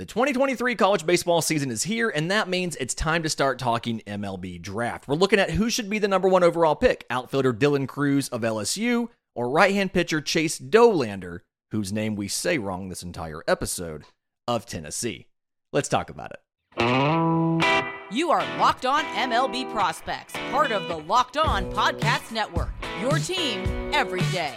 The 2023 college baseball season is here, and that means it's time to start talking MLB draft. We're looking at who should be the number one overall pick outfielder Dylan Crews of LSU or right hand pitcher Chase Dollander, whose name we say wrong this entire episode, of Tennessee. Let's talk about it. You are Locked On MLB Prospects, part of the Locked On Podcast Network. Your team every day.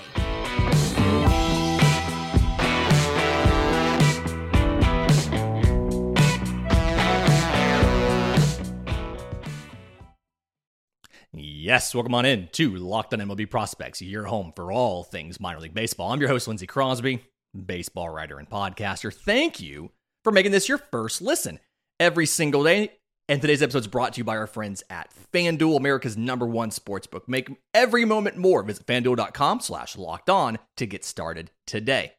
Yes, welcome on in to Locked on MLB Prospects, your home for all things minor league baseball. I'm your host, Lindsey Crosby, baseball writer and podcaster. Thank you for making this your first listen every single day. And today's episode is brought to you by our friends at FanDuel, America's number one sportsbook. Make every moment more. Visit fanduel.com slash locked on to get started today.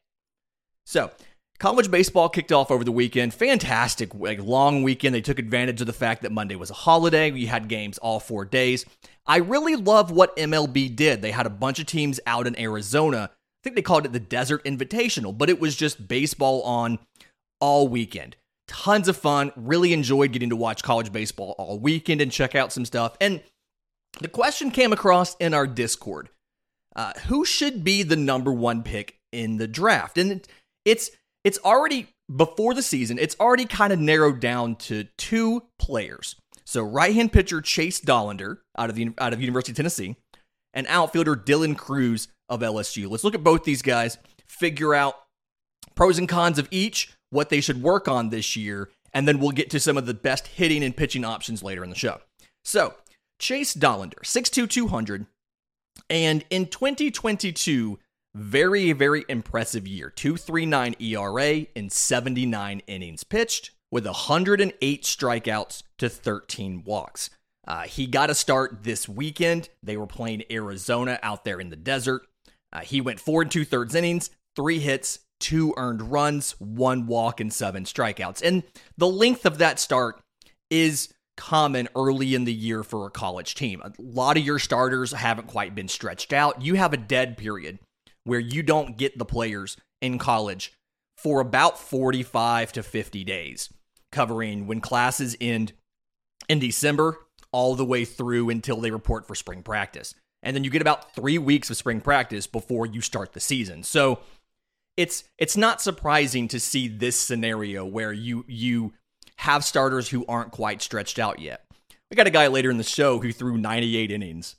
So, College baseball kicked off over the weekend. Fantastic, like long weekend. They took advantage of the fact that Monday was a holiday. We had games all four days. I really love what MLB did. They had a bunch of teams out in Arizona. I think they called it the Desert Invitational, but it was just baseball on all weekend. Tons of fun. Really enjoyed getting to watch college baseball all weekend and check out some stuff. And the question came across in our Discord uh, who should be the number one pick in the draft? And it's it's already before the season, it's already kind of narrowed down to two players. So right-hand pitcher Chase Dollander out of the out of University of Tennessee, and outfielder Dylan Crews of LSU. Let's look at both these guys, figure out pros and cons of each, what they should work on this year, and then we'll get to some of the best hitting and pitching options later in the show. So, Chase Dollander, 6'2", 200, and in 2022, very, very impressive year. 239 ERA in 79 innings pitched with 108 strikeouts to 13 walks. Uh, he got a start this weekend. They were playing Arizona out there in the desert. Uh, he went four and two thirds innings, three hits, two earned runs, one walk, and seven strikeouts. And the length of that start is common early in the year for a college team. A lot of your starters haven't quite been stretched out. You have a dead period where you don't get the players in college for about 45 to 50 days, covering when classes end in December all the way through until they report for spring practice. And then you get about 3 weeks of spring practice before you start the season. So it's it's not surprising to see this scenario where you you have starters who aren't quite stretched out yet. We got a guy later in the show who threw 98 innings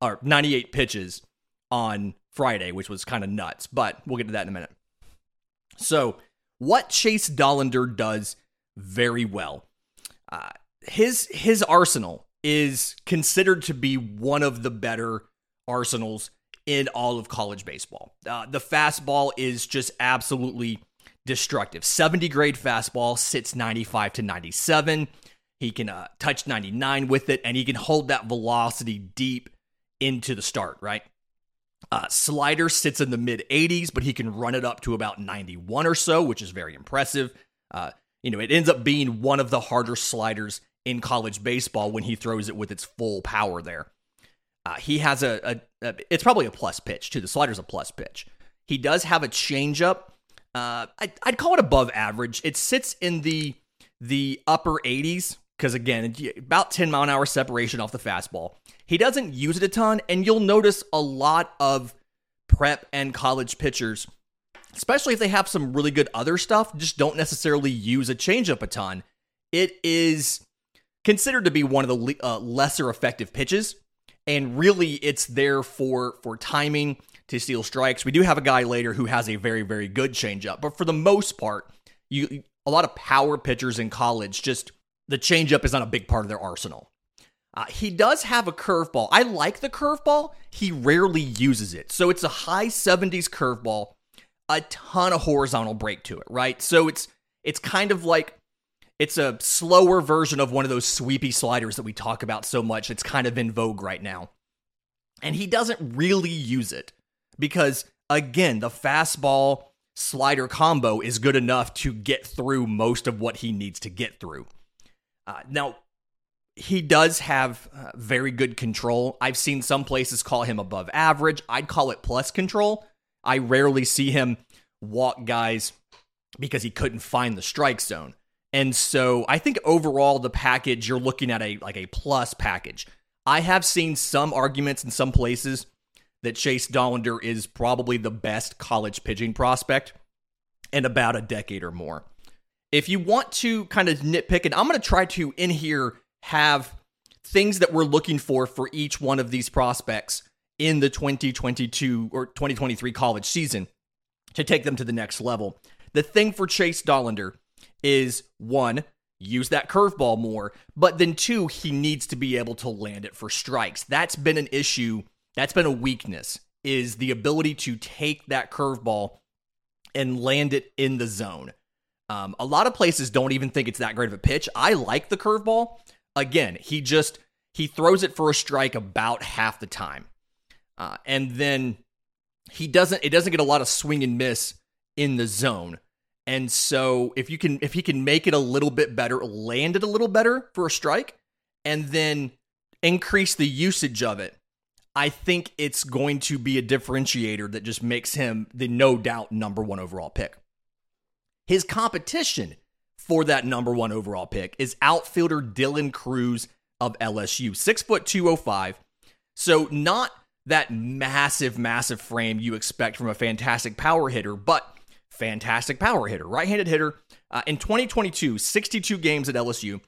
or 98 pitches on Friday, which was kind of nuts, but we'll get to that in a minute. So, what Chase Dollander does very well, uh, his his arsenal is considered to be one of the better arsenals in all of college baseball. Uh, the fastball is just absolutely destructive. 70 grade fastball sits 95 to 97. He can uh, touch 99 with it, and he can hold that velocity deep into the start, right? Uh, slider sits in the mid 80s, but he can run it up to about 91 or so, which is very impressive. Uh, you know, it ends up being one of the harder sliders in college baseball when he throws it with its full power there. Uh, he has a, a, a, it's probably a plus pitch too. The slider's a plus pitch. He does have a changeup. Uh, I, I'd call it above average. It sits in the the upper 80s because again, about 10 mile an hour separation off the fastball. He doesn't use it a ton, and you'll notice a lot of prep and college pitchers, especially if they have some really good other stuff, just don't necessarily use a changeup a ton. It is considered to be one of the uh, lesser effective pitches, and really it's there for for timing to steal strikes. We do have a guy later who has a very very good changeup, but for the most part, you a lot of power pitchers in college just the changeup is not a big part of their arsenal. Uh, he does have a curveball. I like the curveball. He rarely uses it. So it's a high 70s curveball, a ton of horizontal break to it, right? So it's it's kind of like it's a slower version of one of those sweepy sliders that we talk about so much. It's kind of in vogue right now. And he doesn't really use it because again, the fastball slider combo is good enough to get through most of what he needs to get through. Uh, now, he does have uh, very good control. I've seen some places call him above average. I'd call it plus control. I rarely see him walk guys because he couldn't find the strike zone. And so I think overall the package you're looking at a like a plus package. I have seen some arguments in some places that Chase Dollander is probably the best college pitching prospect in about a decade or more. If you want to kind of nitpick, and I'm going to try to in here have things that we're looking for for each one of these prospects in the 2022 or 2023 college season to take them to the next level. The thing for Chase Dollander is one, use that curveball more, but then two, he needs to be able to land it for strikes. That's been an issue, that's been a weakness, is the ability to take that curveball and land it in the zone. Um, a lot of places don't even think it's that great of a pitch. I like the curveball. Again, he just he throws it for a strike about half the time, uh, and then he doesn't. It doesn't get a lot of swing and miss in the zone. And so if you can if he can make it a little bit better, land it a little better for a strike, and then increase the usage of it, I think it's going to be a differentiator that just makes him the no doubt number one overall pick. His competition for that number one overall pick is outfielder Dylan Crews of LSU, six foot two oh five. So not that massive, massive frame you expect from a fantastic power hitter, but fantastic power hitter, right handed hitter. Uh, in 2022, 62 games at LSU,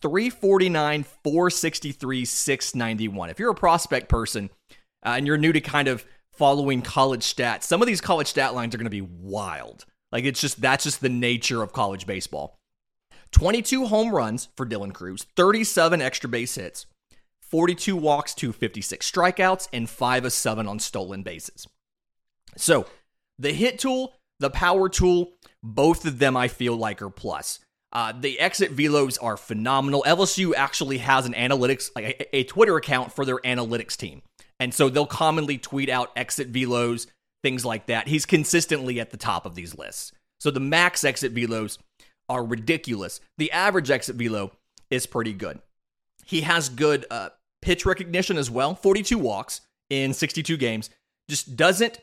349, 463, 691. If you're a prospect person uh, and you're new to kind of following college stats, some of these college stat lines are going to be wild. Like it's just that's just the nature of college baseball. 22 home runs for Dylan Crews, 37 extra base hits, 42 walks to 56 strikeouts, and 5 of 7 on stolen bases. So the hit tool, the power tool, both of them I feel like are plus. Uh, the exit velos are phenomenal. LSU actually has an analytics, like a, a Twitter account for their analytics team. And so they'll commonly tweet out exit velos, things like that. He's consistently at the top of these lists. So the max exit velos are ridiculous. The average exit velo is pretty good. He has good uh, pitch recognition as well 42 walks in 62 games. Just doesn't,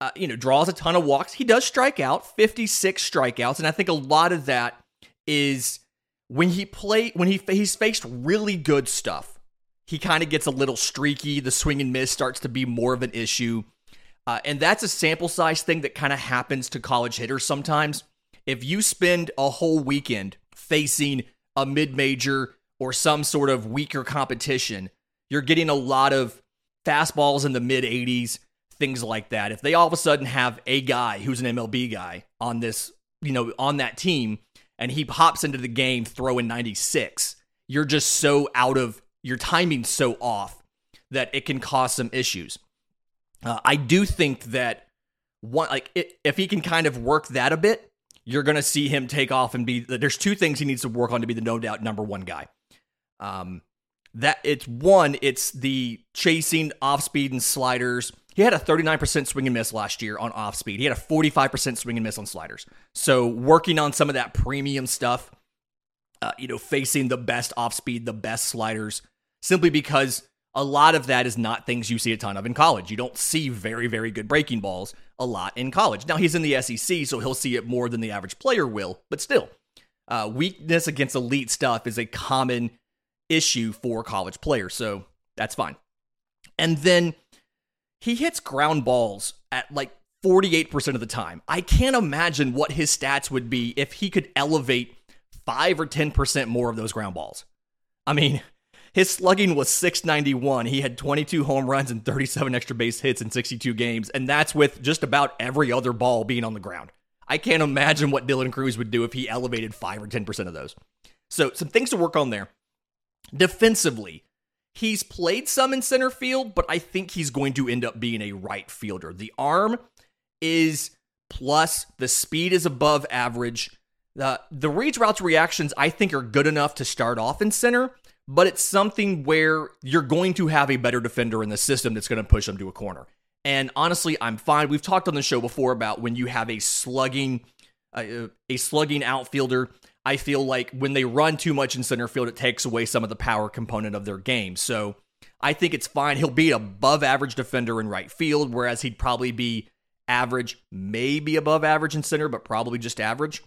uh, you know, draws a ton of walks. He does strike out 56 strikeouts. And I think a lot of that is when he play when he he's faced really good stuff. He kind of gets a little streaky. The swing and miss starts to be more of an issue. Uh, and that's a sample size thing that kind of happens to college hitters sometimes. If you spend a whole weekend facing a mid major or some sort of weaker competition, you're getting a lot of fastballs in the mid 80s, things like that. If they all of a sudden have a guy who's an MLB guy on this, you know, on that team, and he pops into the game throwing 96, you're just so out of your timing so off that it can cause some issues. Uh, I do think that one like it, if he can kind of work that a bit, you're going to see him take off and be. There's two things he needs to work on to be the no doubt number one guy. Um, that it's one, it's the chasing off speed and sliders. He had a 39% swing and miss last year on off speed. He had a 45% swing and miss on sliders. So working on some of that premium stuff, uh, you know, facing the best off speed, the best sliders, simply because a lot of that is not things you see a ton of in college. You don't see very, very good breaking balls a lot in college. Now he's in the SEC, so he'll see it more than the average player will, but still, uh, weakness against elite stuff is a common issue for college players. So that's fine. And then he hits ground balls at like 48% of the time. I can't imagine what his stats would be if he could elevate 5 or 10% more of those ground balls. I mean, his slugging was 691. He had 22 home runs and 37 extra base hits in 62 games, and that's with just about every other ball being on the ground. I can't imagine what Dylan Crews would do if he elevated 5 or 10% of those. So, some things to work on there. Defensively, He's played some in center field, but I think he's going to end up being a right fielder. The arm is plus, the speed is above average. The the reads routes reactions I think are good enough to start off in center, but it's something where you're going to have a better defender in the system that's going to push them to a corner. And honestly, I'm fine. We've talked on the show before about when you have a slugging uh, a slugging outfielder I feel like when they run too much in center field, it takes away some of the power component of their game. So I think it's fine. He'll be above average defender in right field, whereas he'd probably be average, maybe above average in center, but probably just average.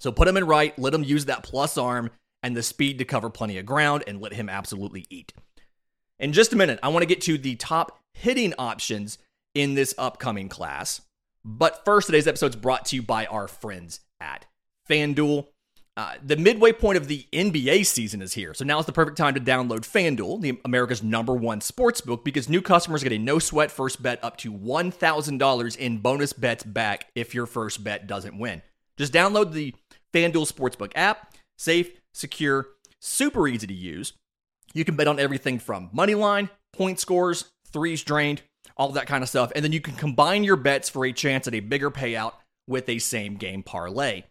So put him in right, let him use that plus arm and the speed to cover plenty of ground, and let him absolutely eat. In just a minute, I want to get to the top hitting options in this upcoming class. But first, today's episode is brought to you by our friends at FanDuel. Uh, the midway point of the NBA season is here, so now is the perfect time to download FanDuel, the America's number one sports book, because new customers get a no sweat first bet up to $1,000 in bonus bets back if your first bet doesn't win. Just download the FanDuel Sportsbook app, safe, secure, super easy to use. You can bet on everything from money line, point scores, threes drained, all that kind of stuff, and then you can combine your bets for a chance at a bigger payout with a same game parlay.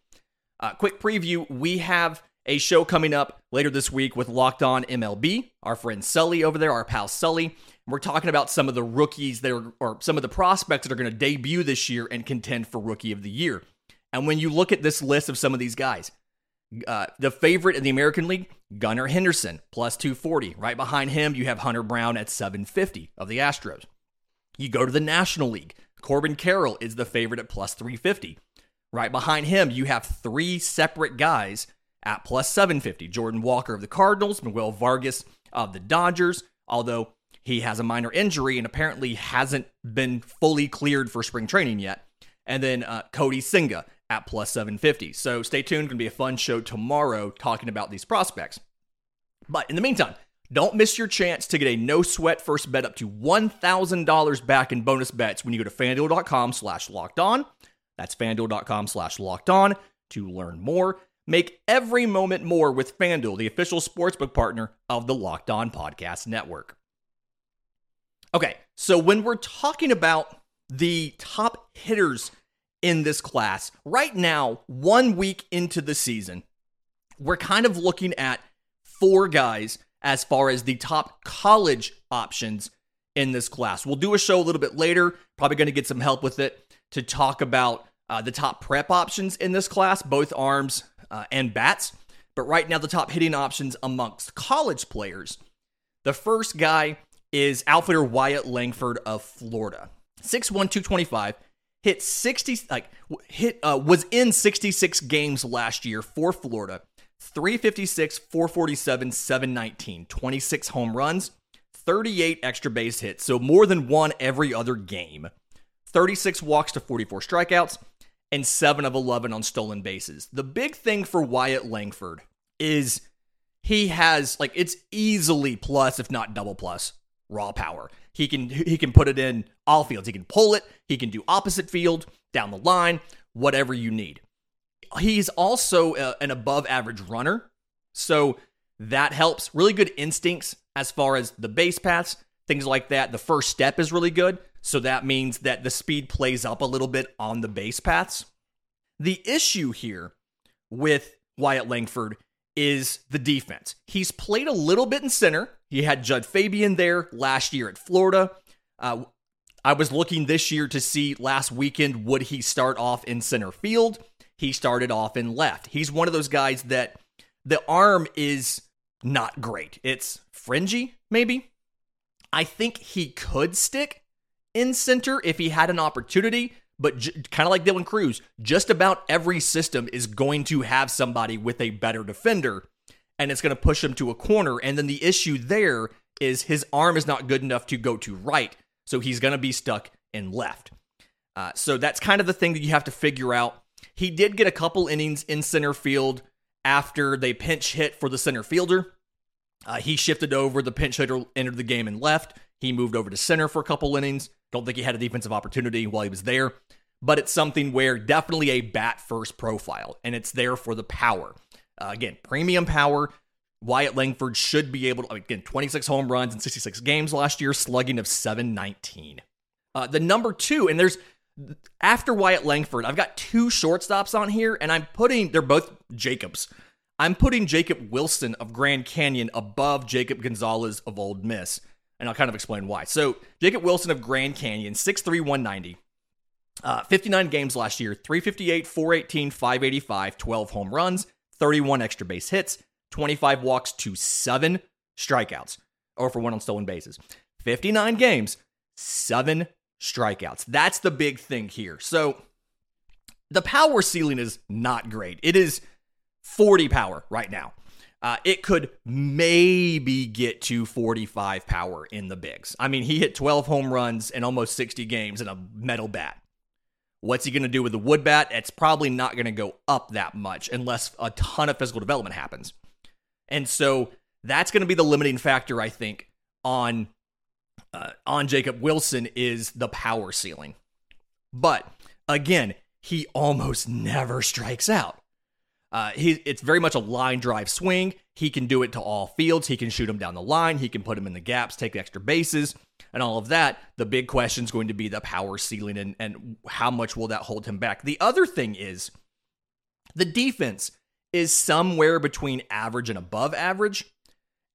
Uh, quick preview we have a show coming up later this week with Locked On MLB, our friend Sully over there, our pal Sully. We're talking about some of the rookies that are, or some of the prospects that are going to debut this year and contend for Rookie of the Year. And when you look at this list of some of these guys, uh, the favorite in the American League, Gunnar Henderson, plus 240. Right behind him, you have Hunter Brown at 750 of the Astros. You go to the National League, Corbin Carroll is the favorite at plus 350. Right behind him, you have three separate guys at plus 750. Jordan Walker of the Cardinals, Miguel Vargas of the Dodgers, although he has a minor injury and apparently hasn't been fully cleared for spring training yet. And then uh, Kodai Senga at plus 750. So stay tuned. Going to be a fun show tomorrow talking about these prospects. But in the meantime, don't miss your chance to get a no sweat first bet up to $1,000 back in bonus bets when you go to fanduel.com slash locked on. That's fanduel.com slash locked on to learn more. Make every moment more with FanDuel, the official sportsbook partner of the Locked On Podcast Network. Okay, so when we're talking about the top hitters in this class, right now, one week into the season, we're kind of looking at four guys as far as the top college options in this class. We'll do a show a little bit later, probably going to get some help with it to talk about uh, the top prep options in this class, both arms uh, and bats. But right now, the top hitting options amongst college players. The first guy is outfielder Wyatt Langford of Florida. 6'1, 225, hit 60, like, hit, uh, was in 66 games last year for Florida. 356, 447, 719, 26 home runs, 38 extra base hits, so more than one every other game. 36 walks to 44 strikeouts, and 7 of 11 on stolen bases. The big thing for Wyatt Langford is he has like it's easily plus if not double plus raw power. He can he can put it in all fields. He can pull it, he can do opposite field, down the line, whatever you need. He's also a, an above average runner. So that helps. Really good instincts as far as the base paths, things like that. The first step is really good. So that means that the speed plays up a little bit on the base paths. The issue here with Wyatt Langford is the defense. He's played a little bit in center. He had Jud Fabian there last year at Florida. Uh, I was looking this year to see last weekend would he start off in center field. He started off in left. He's one of those guys that the arm is not great. It's fringy, maybe. I think he could stick in center if he had an opportunity. But j- kind of like Dylan Crews, just about every system is going to have somebody with a better defender, and it's going to push him to a corner. And then the issue there is his arm is not good enough to go to right, so he's going to be stuck in left. Uh, so that's kind of the thing that you have to figure out. He did get a couple innings in center field after they pinch hit for the center fielder. Uh, he shifted over. The pinch hitter entered the game and left. He moved over to center for a couple innings. Don't think he had a defensive opportunity while he was there, but it's something where definitely a bat first profile, and it's there for the power. Uh, again, premium power. Wyatt Langford should be able to, again, 26 home runs in 66 games last year, slugging of 719. Uh, the number two, and there's after Wyatt Langford, I've got two shortstops on here, and I'm putting, they're both Jacobs. I'm putting Jacob Wilson of Grand Canyon above Jacob Gonzalez of Ole Miss and I'll kind of explain why. So, Jacob Wilson of Grand Canyon, 6'3, 190. Uh, 59 games last year, 358, 418, 585, 12 home runs, 31 extra base hits, 25 walks to seven strikeouts, or for one on stolen bases. 59 games, seven strikeouts. That's the big thing here. So the power ceiling is not great. It is 40 power right now. Uh, it could maybe get to 45 power in the bigs. I mean, he hit 12 home runs in almost 60 games in a metal bat. What's he going to do with the wood bat? It's probably not going to go up that much unless a ton of physical development happens. And so that's going to be the limiting factor, I think, on uh, on Jacob Wilson is the power ceiling. But again, he almost never strikes out. Uh, he, it's very much a line drive swing. He can do it to all fields. He can shoot him down the line. He can put him in the gaps, take extra bases, and all of that. The big question is going to be the power ceiling and, and how much will that hold him back. The other thing is the defense is somewhere between average and above average.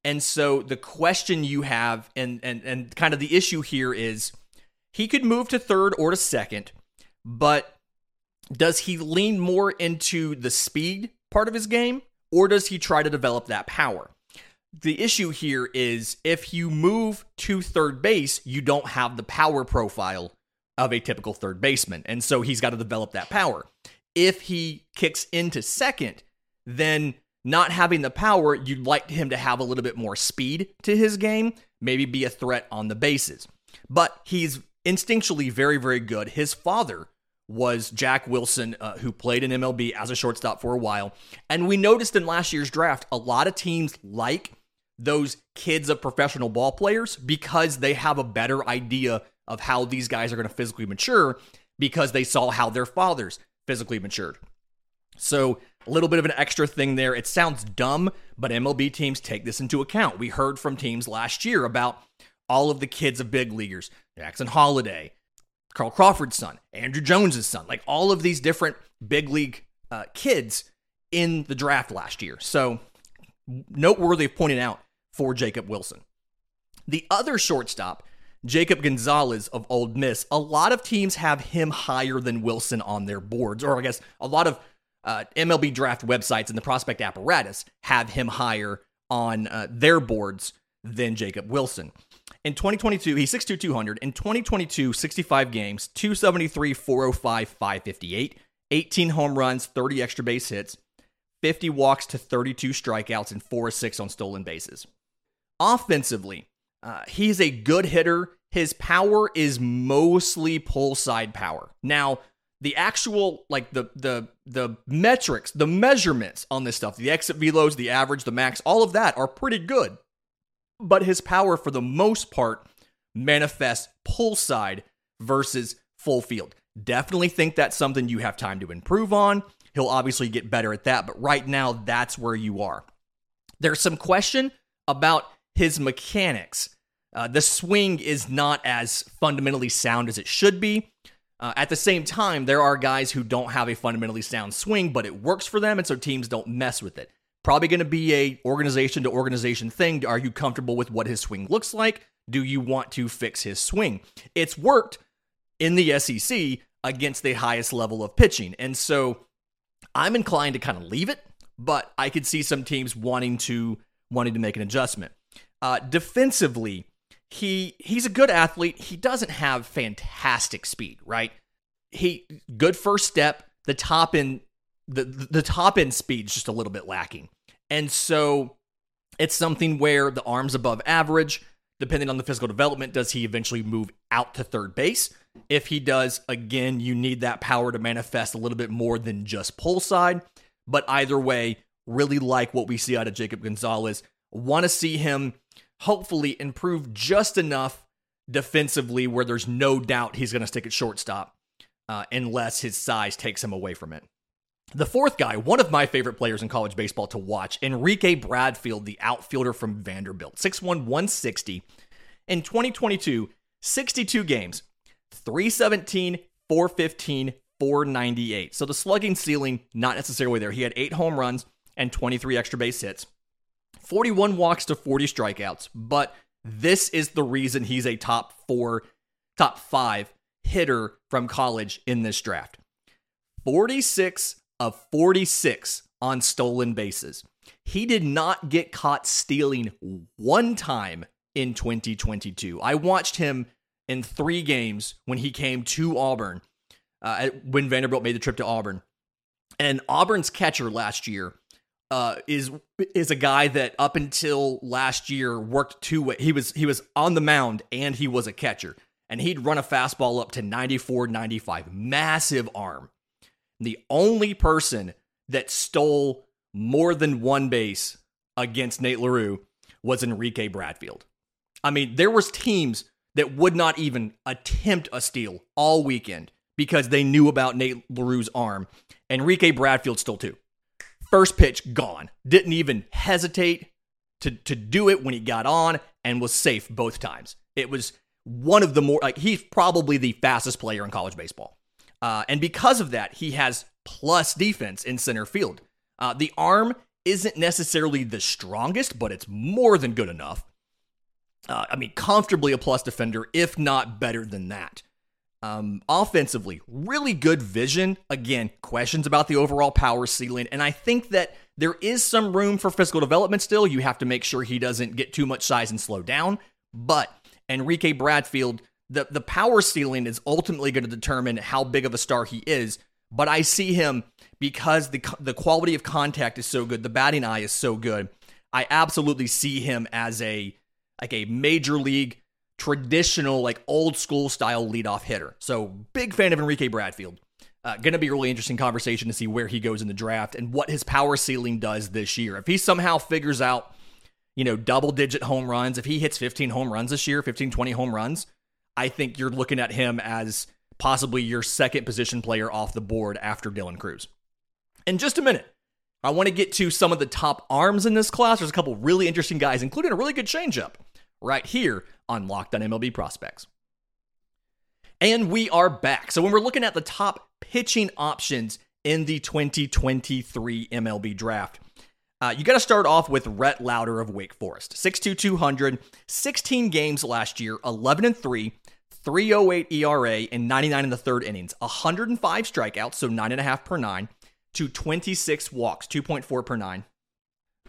And so the question you have, and and and kind of the issue here is he could move to third or to second, but does he lean more into the speed part of his game or does he try to develop that power? The issue here is if you move to third base, you don't have the power profile of a typical third baseman. And so he's got to develop that power. If he kicks into second, then not having the power, you'd like him to have a little bit more speed to his game, maybe be a threat on the bases. But he's instinctually very, very good. His father was Jack Wilson, uh, who played in MLB as a shortstop for a while. And we noticed in last year's draft, a lot of teams like those kids of professional ball players because they have a better idea of how these guys are going to physically mature because they saw how their fathers physically matured. So, a little bit of an extra thing there. It sounds dumb, but MLB teams take this into account. We heard from teams last year about all of the kids of big leaguers Jackson Holliday, Carl Crawford's son, Andruw Jones's son, like all of these different big league uh, kids in the draft last year. So noteworthy of pointing out for Jacob Wilson. The other shortstop, Jacob Gonzalez of Ole Miss, a lot of teams have him higher than Wilson on their boards, or I guess a lot of uh, MLB draft websites and the prospect apparatus have him higher on uh, their boards than Jacob Wilson. In 2022, he's 6'2, 200. In 2022, 65 games, 273, 405, 558, 18 home runs, 30 extra base hits, 50 walks to 32 strikeouts, and 4 6 on stolen bases. Offensively, uh, he's a good hitter. His power is mostly pull side power. Now, the actual like the the the metrics, the measurements on this stuff, the exit velos, the average, the max, all of that are pretty good but his power for the most part manifests pull side versus full field. Definitely think that's something you have time to improve on. He'll obviously get better at that, but right now that's where you are. There's some question about his mechanics. Uh, the swing is not as fundamentally sound as it should be. Uh, at the same time, there are guys who don't have a fundamentally sound swing, but it works for them, and so teams don't mess with it. Probably going to be a organization to organization thing. Are you comfortable with what his swing looks like? Do you want to fix his swing? It's worked in the SEC against the highest level of pitching. And so I'm inclined to kind of leave it, but I could see some teams wanting to wanting to make an adjustment. Uh, defensively, he he's a good athlete. He doesn't have fantastic speed, right? He good first step. The top end the the top end speed is just a little bit lacking. And so it's something where the arm's above average. Depending on the physical development, does he eventually move out to third base? If he does, again, you need that power to manifest a little bit more than just pull side. But either way, really like what we see out of Jacob Gonzalez. Want to see him hopefully improve just enough defensively where there's no doubt he's going to stick at shortstop uh, unless his size takes him away from it. The fourth guy, one of my favorite players in college baseball to watch, Enrique Bradfield, the outfielder from Vanderbilt, 6'1, 160. In 2022, 62 games, 317, 415, 498. So the slugging ceiling, not necessarily there. He had eight home runs and 23 extra base hits, 41 walks to 40 strikeouts. But this is the reason he's a top four, top five hitter from college in this draft. 46 of 46 on stolen bases. He did not get caught stealing one time in 2022. I watched him in three games when he came to Auburn, uh, when Vanderbilt made the trip to Auburn. And Auburn's catcher last year uh, is is a guy that up until last year worked two way. He was he was on the mound and he was a catcher, and he'd run a fastball up to 94, 95. Massive arm. The only person that stole more than one base against Nate LaRue was Enrique Bradfield. I mean, there was teams that would not even attempt a steal all weekend because they knew about Nate LaRue's arm. Enrique Bradfield stole two. First pitch gone. Didn't even hesitate to to do it when he got on and was safe both times. It was one of the more like he's probably the fastest player in college baseball. Uh, and because of that, he has plus defense in center field. Uh, the arm isn't necessarily the strongest, but it's more than good enough. Uh, I mean, comfortably a plus defender, if not better than that. Um, offensively, really good vision. Again, questions about the overall power ceiling. And I think that there is some room for physical development still. You have to make sure he doesn't get too much size and slow down. But Enrique Bradfield, the, the power ceiling is ultimately going to determine how big of a star he is. But I see him because the the quality of contact is so good, the batting eye is so good. I absolutely see him as a like a major league traditional like old school style leadoff hitter. So big fan of Enrique Bradfield. Uh, going to be a really interesting conversation to see where he goes in the draft and what his power ceiling does this year. If he somehow figures out, you know, double digit home runs, if he hits 15 home runs this year, 15, 20 home runs, I think you're looking at him as possibly your second position player off the board after Dylan Crews. In just a minute, I want to get to some of the top arms in this class. There's a couple really interesting guys, including a really good changeup, right here on Locked on MLB Prospects. And we are back. So when we're looking at the top pitching options in the 2023 MLB draft, uh, you got to start off with Rhett Lowder of Wake Forest. 6'2", 200, 16 games last year, 11 and 3, 308 ERA, and 99 in the third innings. 105 strikeouts, so 9.5 per 9, to 26 walks, 2.4 per 9.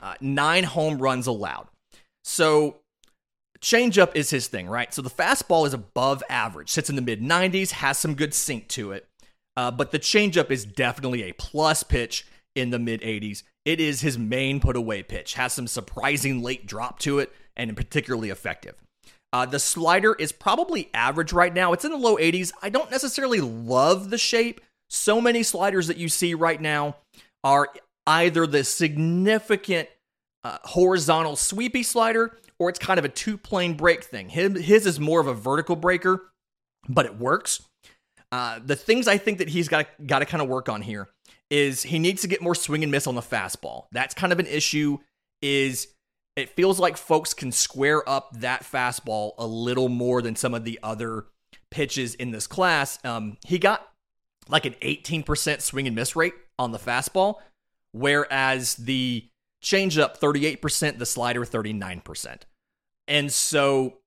Uh, nine home runs allowed. So changeup is his thing, right? So the fastball is above average, sits in the mid 90s, has some good sink to it. Uh, but the changeup is definitely a plus pitch in the mid 80s. It is his main put away pitch, has some surprising late drop to it, and particularly effective. Uh, the slider is probably average right now. It's in the low 80s. I don't necessarily love the shape. So many sliders that you see right now are either the significant uh, horizontal sweepy slider or it's kind of a two plane break thing. His, his is more of a vertical breaker, but it works. Uh, the things I think that he's got got to kind of work on here is he needs to get more swing and miss on the fastball. That's kind of an issue. Is it feels like folks can square up that fastball a little more than some of the other pitches in this class. Um, he got like an 18% swing and miss rate on the fastball, whereas the changeup 38%, the slider 39%. And so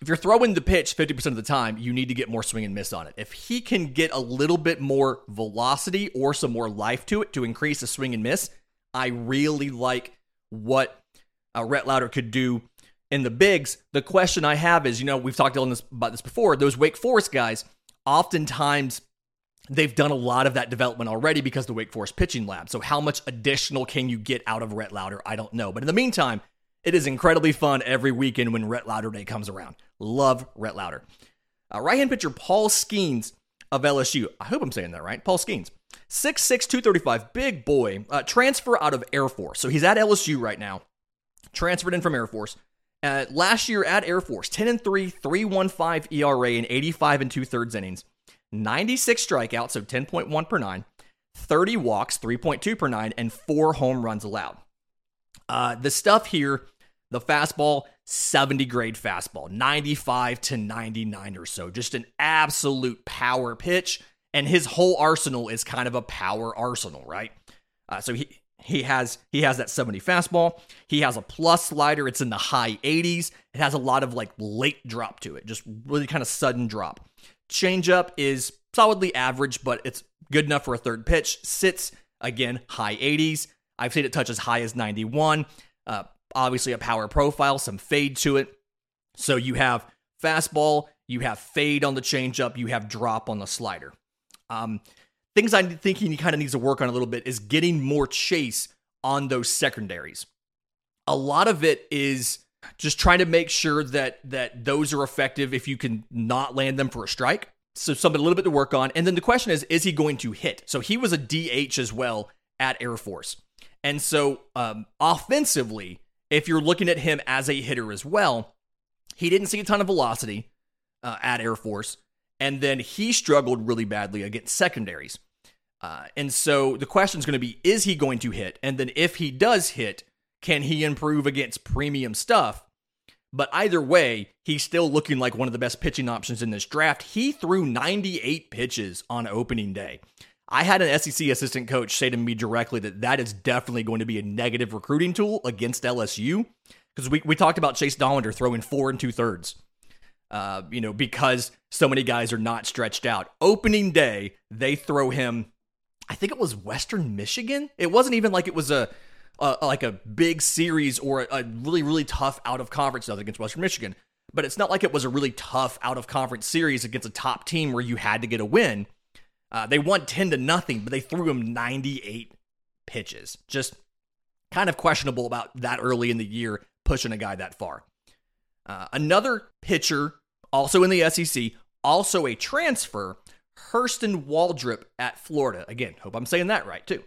if you're throwing the pitch 50% of the time, you need to get more swing and miss on it. If he can get a little bit more velocity or some more life to it to increase the swing and miss, I really like what uh, Rhett Lowder could do in the bigs. The question I have is, you know, we've talked about this before. Those Wake Forest guys, oftentimes they've done a lot of that development already because the Wake Forest pitching lab. So how much additional can you get out of Rhett Lowder? I don't know. But in the meantime, it is incredibly fun every weekend when Rhett Lowder Day comes around. Love Rhett Lowder. Uh, right hand pitcher Paul Skenes of LSU. I hope I'm saying that right. Paul Skenes. 6'6, 235, big boy. Uh, transfer out of Air Force. So he's at LSU right now. Transferred in from Air Force. Uh, last year at Air Force, 10 and 3, 315 ERA, and 85 and two thirds innings. 96 strikeouts, so 10.1 per nine, 30 walks, 3.2 per nine, and four home runs allowed. Uh, the stuff here, the fastball, 70 grade fastball, 95 to 99 or so, just an absolute power pitch. And his whole arsenal is kind of a power arsenal, right? Uh, so he he has he has that 70 fastball. He has a plus slider. It's in the high 80s. It has a lot of like late drop to it, just really kind of sudden drop. Changeup is solidly average, but it's good enough for a third pitch. Sits again high 80s. I've seen it touch as high as 91. Uh, obviously, a power profile, some fade to it. So you have fastball you have fade on the changeup, you have drop on the slider. Um, things I think he kind of needs to work on a little bit is getting more chase on those secondaries. A lot of it is just trying to make sure that that those are effective if you can not land them for a strike. So something a little bit to work on. And then the question is, is he going to hit? So he was a DH as well at Air Force. And so um, offensively, if you're looking at him as a hitter as well, he didn't see a ton of velocity uh, at Air Force. And then he struggled really badly against secondaries. Uh, and so the question is going to be is he going to hit? And then if he does hit, can he improve against premium stuff? But either way, he's still looking like one of the best pitching options in this draft. He threw 98 pitches on opening day. I had an SEC assistant coach say to me directly that that is definitely going to be a negative recruiting tool against LSU because we, we talked about Chase Dollander throwing four and two thirds. Uh, you know, because so many guys are not stretched out. Opening day, they throw him I think it was Western Michigan. It wasn't even like it was a, like a big series or a, a really really tough out of conference stuff against Western Michigan. But it's not like it was a really tough out of conference series against a top team where you had to get a win. Uh, they won ten to nothing, but they threw him ninety eight pitches. Just kind of questionable about that early in the year pushing a guy that far. Uh, another pitcher, also in the SEC, also a transfer, Hurston Waldrep at Florida. Again, hope I'm saying that right too.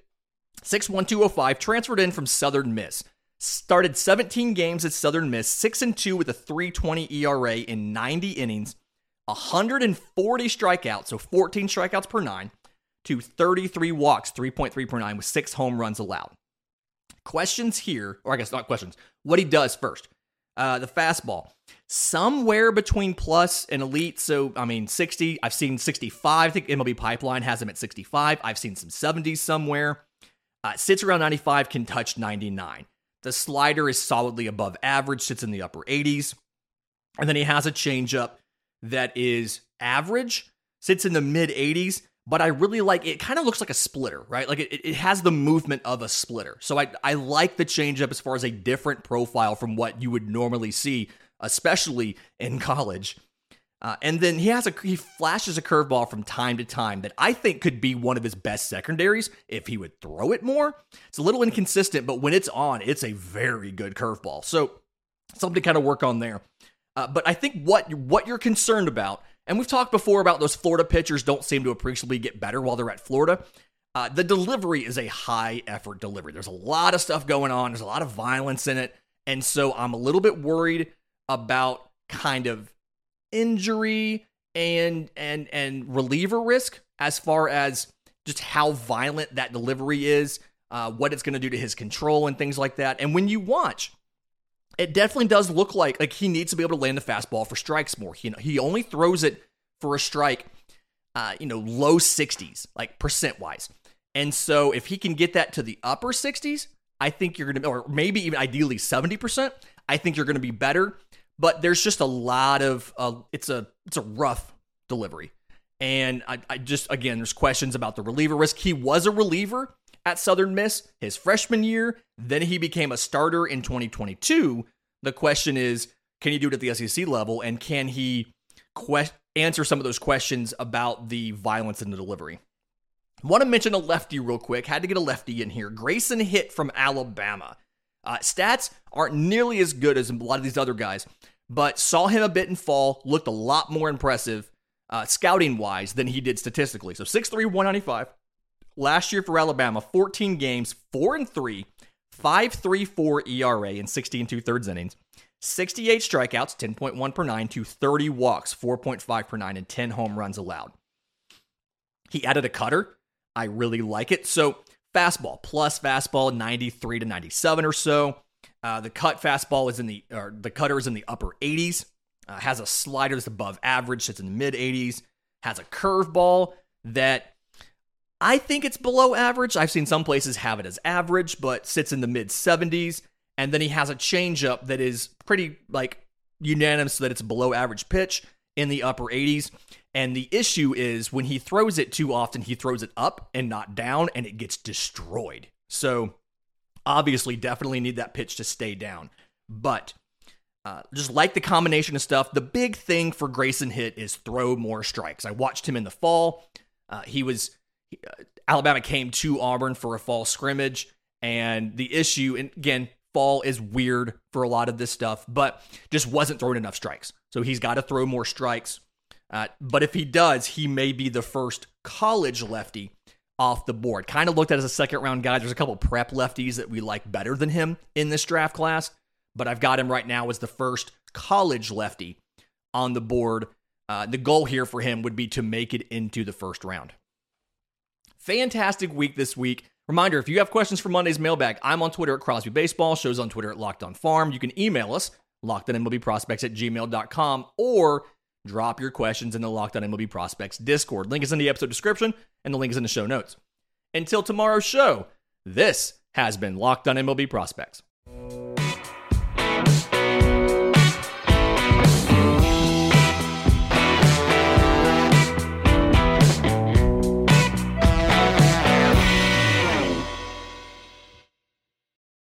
61205 transferred in from Southern Miss. Started 17 games at Southern Miss, 6 and 2 with a 320 ERA in 90 innings, 140 strikeouts, so 14 strikeouts per 9 to 33 walks, 3.3 per 9 with 6 home runs allowed. Questions here, or I guess not questions. What he does first. Uh, the fastball somewhere between plus and elite. So, I mean, 60, I've seen 65. I think MLB Pipeline has him at 65. I've seen some 70s somewhere. Uh, sits around 95, can touch 99. The slider is solidly above average, sits in the upper 80s. And then he has a changeup that is average, sits in the mid 80s, but I really like it. Kind of looks like a splitter, right? Like it, it has the movement of a splitter. So I, I like the changeup as far as a different profile from what you would normally see especially in college. Uh, and then he has a he flashes a curveball from time to time that I think could be one of his best secondaries if he would throw it more. It's a little inconsistent, but when it's on, it's a very good curveball. So something to kind of work on there. Uh, but I think what what you're concerned about, and we've talked before about those Florida pitchers don't seem to appreciably get better while they're at Florida. Uh, the delivery is a high effort delivery. There's a lot of stuff going on. There's a lot of violence in it, and so I'm a little bit worried about kind of injury and and and reliever risk as far as just how violent that delivery is, uh, what it's going to do to his control and things like that. And when you watch, it definitely does look like like he needs to be able to land the fastball for strikes more. He he only throws it for a strike, uh, you know, low 60s, like percent wise. And so if he can get that to the upper 60s, I think you're going to, or maybe even ideally 70%, I think you're going to be better but there's just a lot of uh, it's a it's a rough delivery. And I, I just again, there's questions about the reliever risk. He was a reliever at Southern Miss his freshman year. Then he became a starter in 2022. The question is, can he do it at the SEC level, and can he que- answer some of those questions about the violence in the delivery? Want to mention a lefty real quick. Had to get a lefty in here. Grayson Hitt from Alabama. Uh, stats aren't nearly as good as a lot of these other guys, but saw him a bit in fall, looked a lot more impressive uh, scouting wise than he did statistically. So 6'3, 195. Last year for Alabama, 14 games, 4 and 3, 5.34 ERA in 16 two thirds innings, 68 strikeouts, 10.1 per 9, to 30 walks, 4.5 per 9, and 10 home runs allowed. He added a cutter. I really like it. So fastball plus fastball 93 to 97 or so. Uh, the cut fastball is in the or the cutter is in the upper 80s. Uh, has a slider that's above average, sits in the mid 80s. Has a curveball that I think it's below average. I've seen some places have it as average, but sits in the mid 70s. And then he has a changeup that is pretty like unanimous that it's below average pitch in the upper 80s. And the issue is when he throws it too often, he throws it up and not down, and it gets destroyed. So obviously, definitely need that pitch to stay down. But Uh, just like the combination of stuff. The big thing for Grayson Hitt is throw more strikes. I watched him in the fall. Uh, he was uh, Alabama came to Auburn for a fall scrimmage, and the issue, and again, fall is weird for a lot of this stuff, but just wasn't throwing enough strikes. So he's got to throw more strikes. Uh, but if he does, he may be the first college lefty off the board. Kind of looked at as a second round guy. There's a couple prep lefties that we like better than him in this draft class, but I've got him right now as the first college lefty on the board. Uh, the goal here for him would be to make it into the first round. Fantastic week this week. Reminder if you have questions for Monday's mailbag, I'm on Twitter at Crosby Baseball, shows on Twitter at Locked On Farm. You can email us, lockedonmlbprospects at gmail.com, or drop your questions in the Locked On MLB Prospects Discord. Link is in the episode description, and the link is in the show notes. Until tomorrow's show, this has been Locked On MLB Prospects.